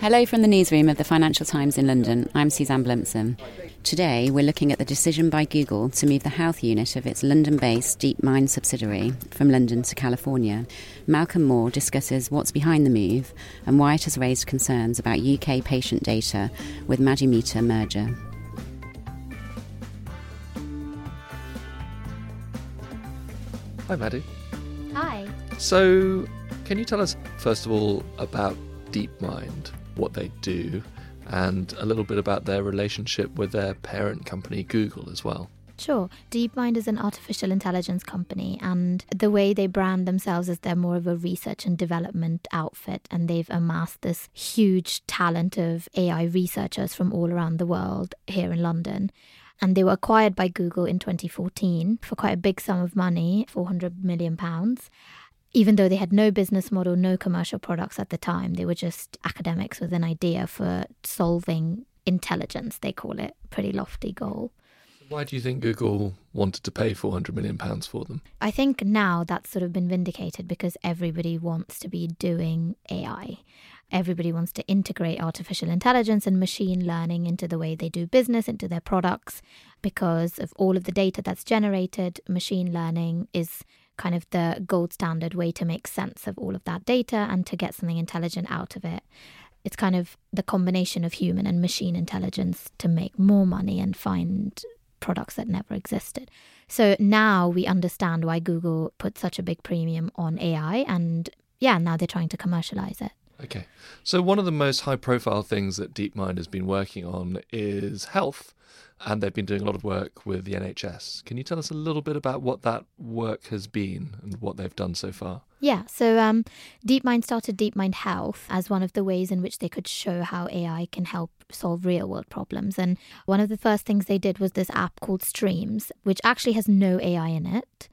Hello from the newsroom of the Financial Times in London. I'm Suzanne Blumsom. Today, we're looking at the decision by Google to move the health unit of its London based DeepMind subsidiary from London to California. Malcolm Moore discusses what's behind the move and why it has raised concerns about UK patient data with Madhumita Murgia. Hi, Maddie. Hi. So, can you tell us, first of all, about DeepMind, what they do, and a little bit about their relationship with their parent company, Google, as well? Sure. DeepMind is an artificial intelligence company, and the way they brand themselves is they're more of a research and development outfit, and they've amassed this huge talent of AI researchers from all around the world here in London. And they were acquired by Google in 2014 for quite a big sum of money, 400 million pounds. Even though they had no business model, no commercial products at the time, they were just academics with an idea for solving intelligence, they call it. Pretty lofty goal. Why do you think Google wanted to pay 400 million pounds for them? I think now that's sort of been vindicated because everybody wants to be doing AI. Everybody wants to integrate artificial intelligence and machine learning into the way they do business, into their products, because of all of the data that's generated. Machine learning is kind of the gold standard way to make sense of all of that data and to get something intelligent out of it. It's kind of the combination of human and machine intelligence to make more money and find products that never existed. So now we understand why Google put such a big premium on AI and yeah, now they're trying to commercialize it. Okay. So, one of the most high profile things that DeepMind has been working on is health. And they've been doing a lot of work with the NHS. Can you tell us a little bit about what that work has been and what they've done so far? Yeah, so um, DeepMind started DeepMind Health as one of the ways in which they could show how AI can help solve real world problems. And one of the first things they did was this app called Streams, which actually has no AI in it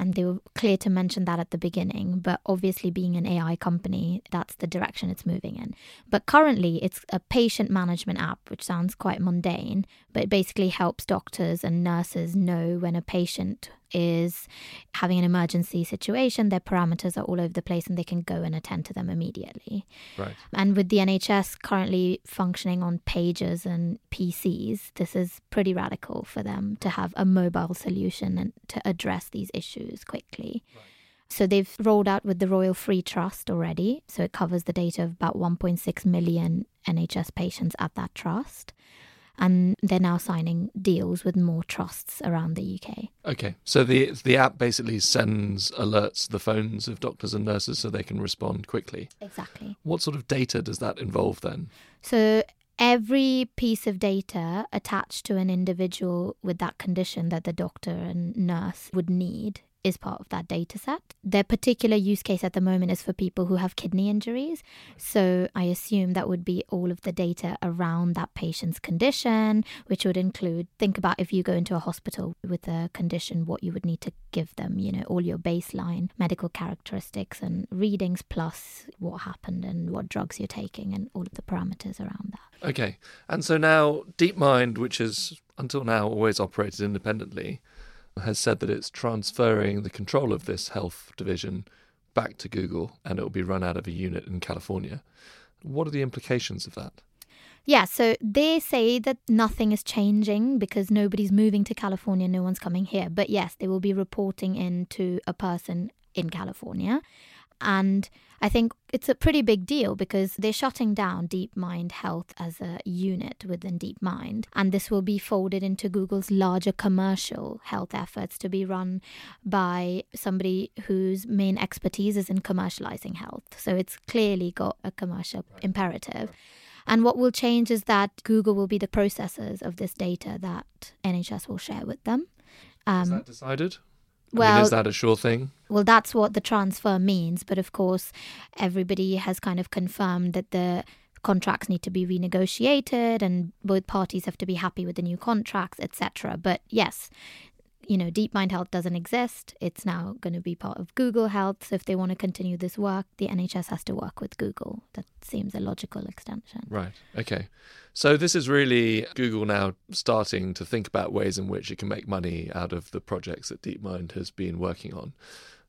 and they were clear to mention that at the beginning. But obviously, being an AI company, that's the direction it's moving in. But currently, it's a patient management app, which sounds quite mundane, but it basically helps doctors and nurses know when a patient is having an emergency situation, their parameters are all over the place and they can go and attend to them immediately. Right. And with the NHS currently functioning on pages and PCs, this is pretty radical for them to have a mobile solution and to address these issues quickly. Right. So they've rolled out with the Royal Free Trust already. So it covers the data of about 1.6 million NHS patients at that trust and they're now signing deals with more trusts around the UK. Okay, so the the app basically sends alerts to the phones of doctors and nurses so they can respond quickly. Exactly. What sort of data does that involve then? So every piece of data attached to an individual with that condition that the doctor and nurse would need is part of that data set. Their particular use case at the moment is for people who have kidney injuries. So I assume that would be all of the data around that patient's condition, which would include think about if you go into a hospital with a condition, what you would need to give them, you know, all your baseline medical characteristics and readings, plus what happened and what drugs you're taking and all of the parameters around that. Okay. And so now DeepMind, which has until now always operated independently, has said that it's transferring the control of this health division back to Google and it will be run out of a unit in California. What are the implications of that? Yeah, so they say that nothing is changing because nobody's moving to California, no one's coming here. But yes, they will be reporting in to a person in California. And I think it's a pretty big deal because they're shutting down DeepMind Health as a unit within DeepMind. And this will be folded into Google's larger commercial health efforts to be run by somebody whose main expertise is in commercializing health. So it's clearly got a commercial imperative. And what will change is that Google will be the processors of this data that NHS will share with them. Um, is that decided? Well, I mean, is that a sure thing? Well, that's what the transfer means. But of course, everybody has kind of confirmed that the contracts need to be renegotiated and both parties have to be happy with the new contracts, etc. But yes, you know, DeepMind Health doesn't exist. It's now going to be part of Google Health. So if they want to continue this work, the NHS has to work with Google. That seems a logical extension. Right. Okay. So this is really Google now starting to think about ways in which it can make money out of the projects that DeepMind has been working on.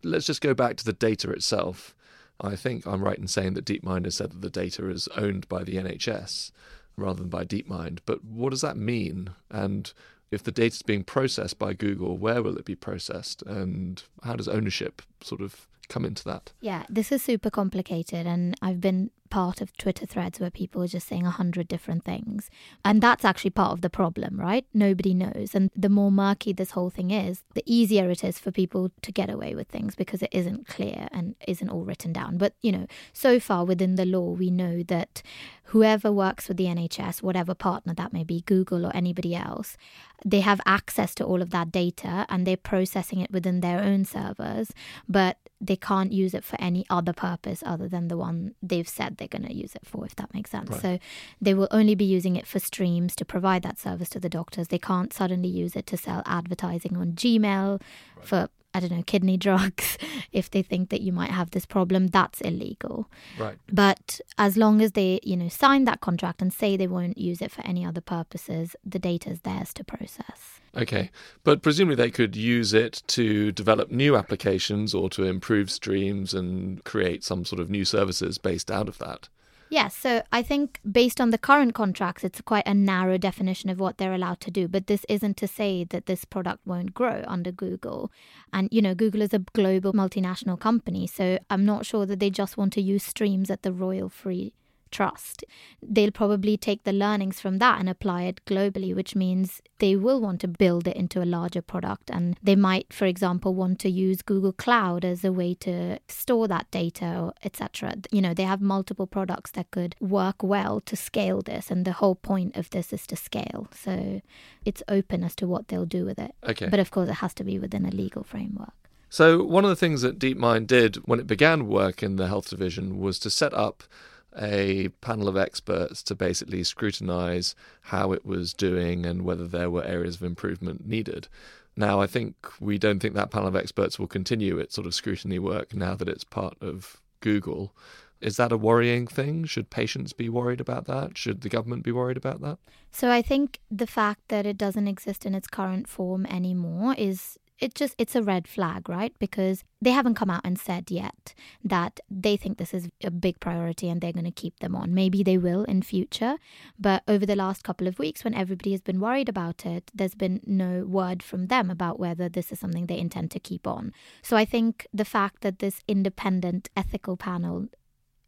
Let's just go back to the data itself. I think I'm right in saying that DeepMind has said that the data is owned by the NHS rather than by DeepMind. But what does that mean? And if the data is being processed by Google, where will it be processed? And how does ownership sort of come into that? Yeah, this is super complicated. And I've been part of Twitter threads where people are just saying a hundred different things. And that's actually part of the problem, right? Nobody knows. And the more murky this whole thing is, the easier it is for people to get away with things because it isn't clear and isn't all written down. But, you know, so far within the law, we know that whoever works with the NHS, whatever partner that may be, Google or anybody else, they have access to all of that data and they're processing it within their own servers, but they can't use it for any other purpose other than the one they've said they're going to use it for, if that makes sense. Right. So they will only be using it for streams to provide that service to the doctors. They can't suddenly use it to sell advertising on Gmail right. for I don't know, kidney drugs, if they think that you might have this problem, that's illegal. Right. But as long as they, you know, sign that contract and say they won't use it for any other purposes, the data is theirs to process. Okay. But presumably they could use it to develop new applications or to improve streams and create some sort of new services based out of that. Yes, so I think based on the current contracts, it's quite a narrow definition of what they're allowed to do. But this isn't to say that this product won't grow under Google. And, you know, Google is a global multinational company. So I'm not sure that they just want to use streams at the royal free trust. They'll probably take the learnings from that and apply it globally, which means they will want to build it into a larger product. And they might, for example, want to use Google Cloud as a way to store that data, etc. You know, they have multiple products that could work well to scale this. And the whole point of this is to scale. So it's open as to what they'll do with it. Okay. But of course, it has to be within a legal framework. So, one of the things that DeepMind did when it began work in the health division was to set up a panel of experts to basically scrutinize how it was doing and whether there were areas of improvement needed. Now, I think we don't think that panel of experts will continue its sort of scrutiny work now that it's part of Google. Is that a worrying thing? Should patients be worried about that? Should the government be worried about that? So I think the fact that it doesn't exist in its current form anymore is it just it's a red flag right? Because they haven't come out and said yet that they think this is a big priority and they're going to keep them on. Maybe they will in future but over the last couple of weeks when everybody has been worried about it there's been no word from them about whether this is something they intend to keep on. So i think the fact that this independent ethical panel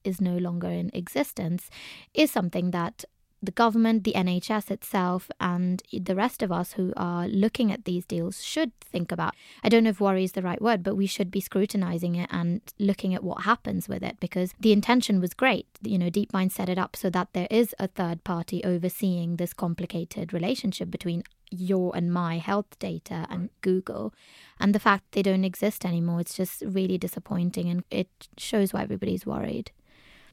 is no longer in existence is something that the government, the NHS itself, and the rest of us who are looking at these deals should think about. I don't know if worry is the right word, but we should be scrutinizing it and looking at what happens with it because the intention was great. You know, DeepMind set it up so that there is a third party overseeing this complicated relationship between your and my health data and Google. And the fact they don't exist anymore, it's just really disappointing and it shows why everybody's worried.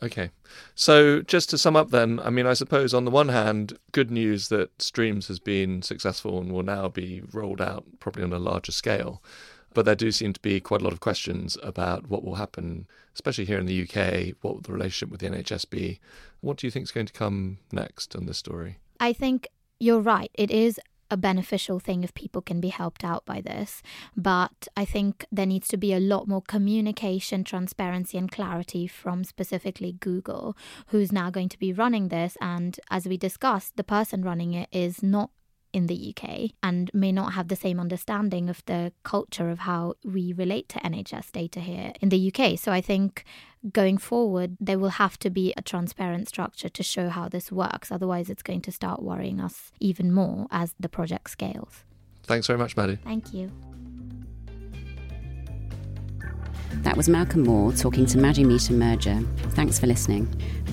Okay. So just to sum up then, I mean, I suppose on the one hand, good news that Streams has been successful and will now be rolled out probably on a larger scale. But there do seem to be quite a lot of questions about what will happen, especially here in the UK. What will the relationship with the NHS be? What do you think is going to come next in this story? I think you're right. It is a beneficial thing if people can be helped out by this. But I think there needs to be a lot more communication, transparency, and clarity from specifically Google, who's now going to be running this. And as we discussed, the person running it is not in the UK and may not have the same understanding of the culture of how we relate to NHS data here in the UK. So I think going forward, there will have to be a transparent structure to show how this works. Otherwise, it's going to start worrying us even more as the project scales. Thanks very much, Maddie. Thank you. That was Malcolm Moore talking to Madhumita Murgia. Thanks for listening.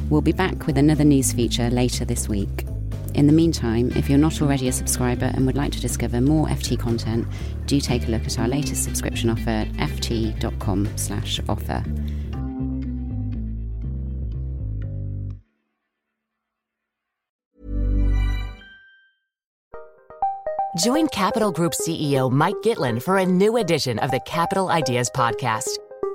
We'll be back with another news feature later this week. In the meantime, if you're not already a subscriber and would like to discover more FT content, do take a look at our latest subscription offer at ft.com/offer. Join Capital Group CEO Mike Gitlin for a new edition of the Capital Ideas podcast.